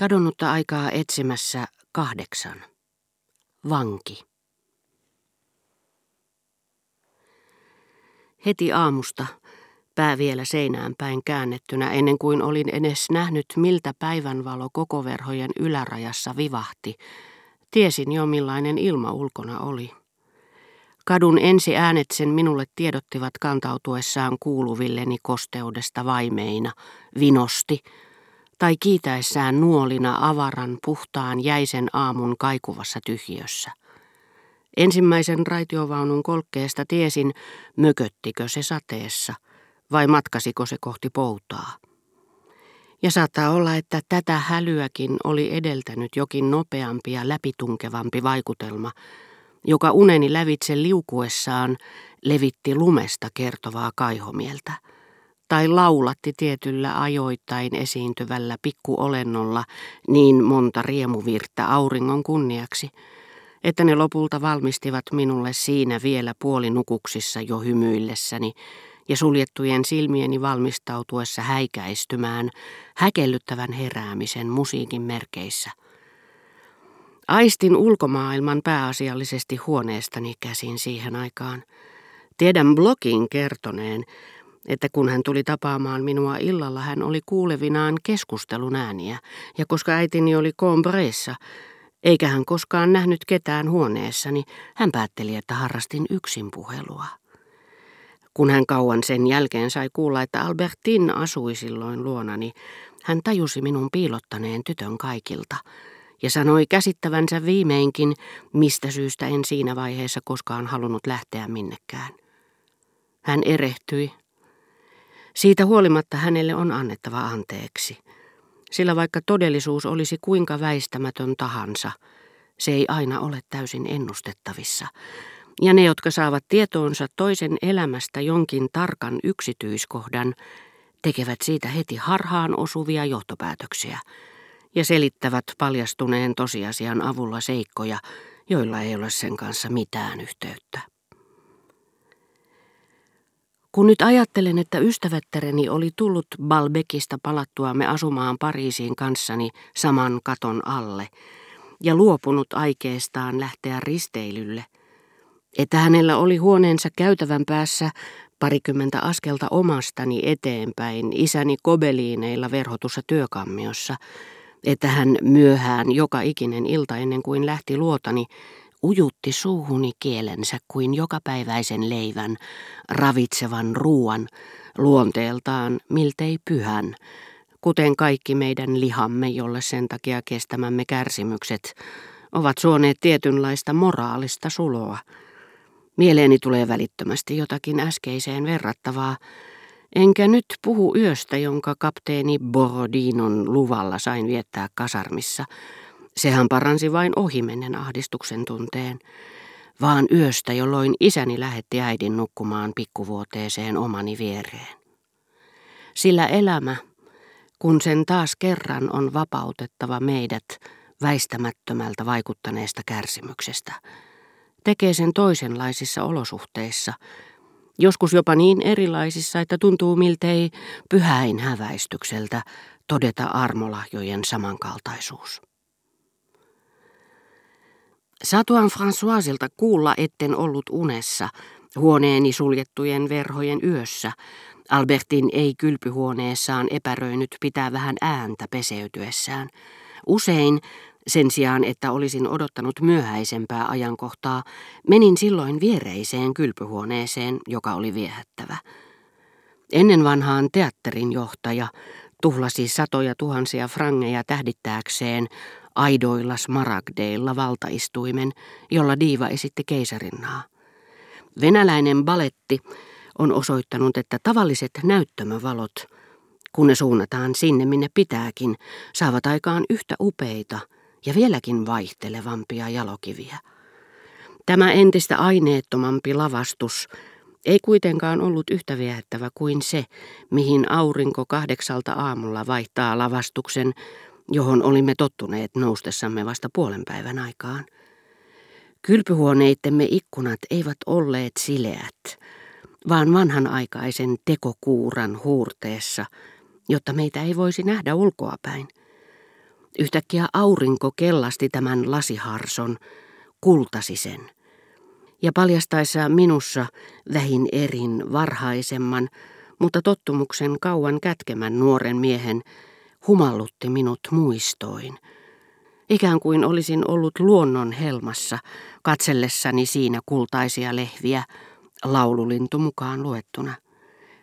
Kadonnutta aikaa etsimässä kahdeksan. Vanki. Heti aamusta, pää vielä seinään päin käännettynä ennen kuin olin edes nähnyt miltä päivänvalo koko verhojen ylärajassa vivahti, tiesin jo millainen ilma ulkona oli. Kadun ensi äänet sen minulle tiedottivat kantautuessaan kuuluvilleni kosteudesta vaimeina, vinosti, tai kiitäessään nuolina avaran puhtaan jäisen aamun kaikuvassa tyhjössä. Ensimmäisen raitiovaunun kolkkeesta tiesin, mököttikö se sateessa vai matkasiko se kohti poutaa. Ja saattaa olla, että tätä hälyäkin oli edeltänyt jokin nopeampi ja läpitunkevampi vaikutelma, joka uneni lävitse liukuessaan levitti lumesta kertovaa kaihomieltä tai laulatti tietyllä ajoittain esiintyvällä pikkuolennolla niin monta riemuvirttä auringon kunniaksi, että ne lopulta valmistivat minulle siinä vielä puolinukuksissa jo hymyillessäni ja suljettujen silmieni valmistautuessa häikäistymään häkellyttävän heräämisen musiikin merkeissä. Aistin ulkomaailman pääasiallisesti huoneestani käsin siihen aikaan. Tiedän blogin kertoneen, että kun hän tuli tapaamaan minua illalla, hän oli kuulevinaan keskustelun ääniä, ja koska äitini oli Combreessa, eikä hän koskaan nähnyt ketään huoneessani, hän päätteli, että harrastin yksin puhelua. Kun hän kauan sen jälkeen sai kuulla, että Albertin asui silloin luonani, hän tajusi minun piilottaneen tytön kaikilta ja sanoi käsittävänsä viimeinkin, mistä syystä en siinä vaiheessa koskaan halunnut lähteä minnekään. Hän erehtyi siitä huolimatta hänelle on annettava anteeksi, sillä vaikka todellisuus olisi kuinka väistämätön tahansa, se ei aina ole täysin ennustettavissa. Ja ne, jotka saavat tietoonsa toisen elämästä jonkin tarkan yksityiskohdan, tekevät siitä heti harhaan osuvia johtopäätöksiä ja selittävät paljastuneen tosiasian avulla seikkoja, joilla ei ole sen kanssa mitään yhteyttä. Kun nyt ajattelen, että ystävättäreni oli tullut Balbekista palattuamme asumaan Pariisiin kanssani saman katon alle ja luopunut aikeestaan lähteä risteilylle, että hänellä oli huoneensa käytävän päässä parikymmentä askelta omastani eteenpäin isäni kobeliineilla verhotussa työkammiossa, että hän myöhään joka ikinen ilta ennen kuin lähti luotani ujutti suuhuni kielensä kuin jokapäiväisen leivän, ravitsevan ruuan, luonteeltaan miltei pyhän, kuten kaikki meidän lihamme, jolle sen takia kestämämme kärsimykset, ovat suoneet tietynlaista moraalista suloa. Mieleeni tulee välittömästi jotakin äskeiseen verrattavaa, enkä nyt puhu yöstä, jonka kapteeni Borodinon luvalla sain viettää kasarmissa – Sehän paransi vain ohimennen ahdistuksen tunteen, vaan yöstä, jolloin isäni lähetti äidin nukkumaan pikkuvuoteeseen omani viereen. Sillä elämä, kun sen taas kerran on vapautettava meidät väistämättömältä vaikuttaneesta kärsimyksestä, tekee sen toisenlaisissa olosuhteissa, joskus jopa niin erilaisissa, että tuntuu miltei pyhäin häväistykseltä todeta armolahjojen samankaltaisuus. Satuan Françoisilta kuulla etten ollut unessa, huoneeni suljettujen verhojen yössä. Albertin ei kylpyhuoneessaan epäröinyt pitää vähän ääntä peseytyessään. Usein, sen sijaan että olisin odottanut myöhäisempää ajankohtaa, menin silloin viereiseen kylpyhuoneeseen, joka oli viehättävä. Ennen vanhaan teatterin johtaja tuhlasi satoja tuhansia frangeja tähdittääkseen aidoilla smaragdeilla valtaistuimen, jolla diiva esitti keisarinnaa. Venäläinen baletti on osoittanut, että tavalliset näyttämövalot, kun ne suunnataan sinne minne pitääkin, saavat aikaan yhtä upeita ja vieläkin vaihtelevampia jalokiviä. Tämä entistä aineettomampi lavastus ei kuitenkaan ollut yhtä viehättävä kuin se, mihin aurinko kahdeksalta aamulla vaihtaa lavastuksen johon olimme tottuneet noustessamme vasta puolen päivän aikaan. Kylpyhuoneittemme ikkunat eivät olleet sileät, vaan vanhanaikaisen tekokuuran huurteessa, jotta meitä ei voisi nähdä ulkoapäin. Yhtäkkiä aurinko kellasti tämän lasiharson, kultasi sen. Ja paljastaessa minussa vähin erin varhaisemman, mutta tottumuksen kauan kätkemän nuoren miehen, humallutti minut muistoin. Ikään kuin olisin ollut luonnon helmassa, katsellessani siinä kultaisia lehviä, laululintu mukaan luettuna.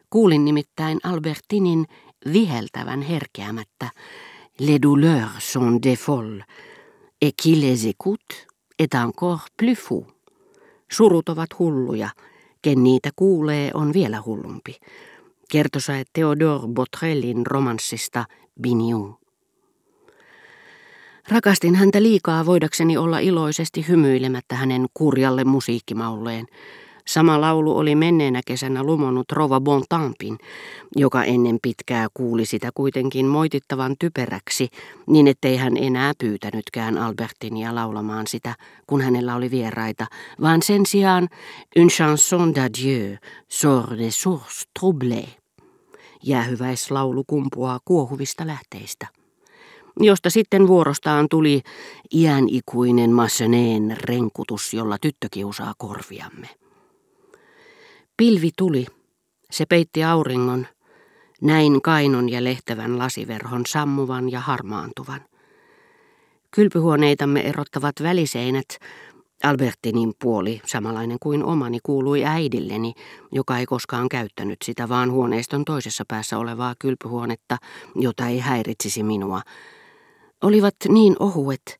Kuulin nimittäin Albertinin viheltävän herkeämättä, Les douleurs sont des folles, et qui les écoute est encore plus fou. Surut ovat hulluja, ken niitä kuulee on vielä hullumpi. Kertosäe Theodore Botrellin romanssista Biniou. Rakastin häntä liikaa voidakseni olla iloisesti hymyilemättä hänen kurjalle musiikkimaulleen. Sama laulu oli menneenä kesänä lumonnut Rova Bontampin, joka ennen pitkää kuuli sitä kuitenkin moitittavan typeräksi, niin ettei hän enää pyytänytkään Albertinia laulamaan sitä, kun hänellä oli vieraita, vaan sen sijaan une chanson d'adieu, sort des sources troublées. Jäähyväislaulu kumpuaa kuohuvista lähteistä josta sitten vuorostaan tuli iänikuinen masseneen renkutus, jolla tyttö kiusaa korviamme. Pilvi tuli, se peitti auringon, näin kainon ja lehtävän lasiverhon sammuvan ja harmaantuvan. Kylpyhuoneitamme erottavat väliseinät, Albertinin puoli, samanlainen kuin omani, kuului äidilleni, joka ei koskaan käyttänyt sitä, vaan huoneiston toisessa päässä olevaa kylpyhuonetta, jota ei häiritsisi minua, olivat niin ohuet,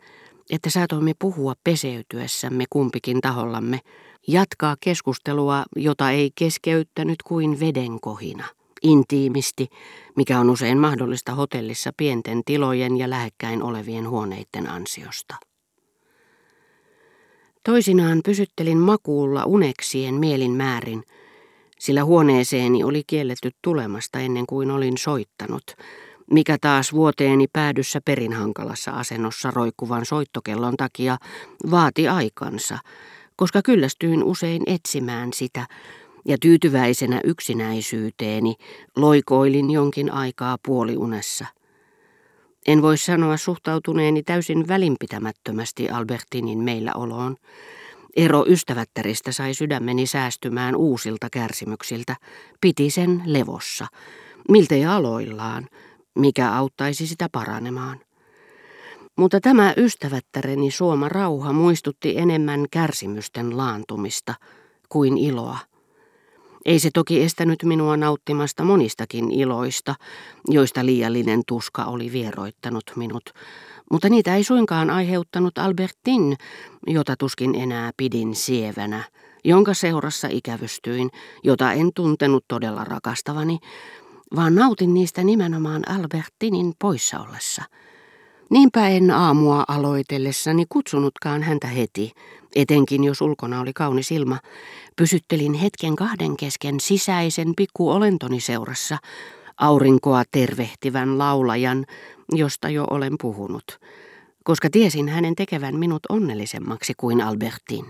että saatoimme puhua peseytyessämme kumpikin tahollamme, jatkaa keskustelua, jota ei keskeyttänyt kuin veden kohina, intiimisti, mikä on usein mahdollista hotellissa pienten tilojen ja lähekkäin olevien huoneiden ansiosta. Toisinaan pysyttelin makuulla uneksien mielin määrin, sillä huoneeseeni oli kielletty tulemasta ennen kuin olin soittanut – mikä taas vuoteeni päädyssä perinhankalassa asennossa roikkuvan soittokellon takia vaati aikansa, koska kyllästyin usein etsimään sitä, ja tyytyväisenä yksinäisyyteeni loikoilin jonkin aikaa puoliunessa. En voi sanoa suhtautuneeni täysin välinpitämättömästi Albertinin meillä oloon. Ero ystävättäristä sai sydämeni säästymään uusilta kärsimyksiltä, piti sen levossa, miltei aloillaan, mikä auttaisi sitä paranemaan. Mutta tämä ystävättäreni suoma rauha muistutti enemmän kärsimysten laantumista kuin iloa. Ei se toki estänyt minua nauttimasta monistakin iloista, joista liiallinen tuska oli vieroittanut minut, mutta niitä ei suinkaan aiheuttanut Albertin, jota tuskin enää pidin sievänä, jonka seurassa ikävystyin, jota en tuntenut todella rakastavani, vaan nautin niistä nimenomaan Albertinin poissa ollessa. Niinpä en aamua aloitellessani kutsunutkaan häntä heti, etenkin jos ulkona oli kaunis ilma. Pysyttelin hetken kahden kesken sisäisen pikkuolentoni seurassa, aurinkoa tervehtivän laulajan, josta jo olen puhunut, koska tiesin hänen tekevän minut onnellisemmaksi kuin Albertin.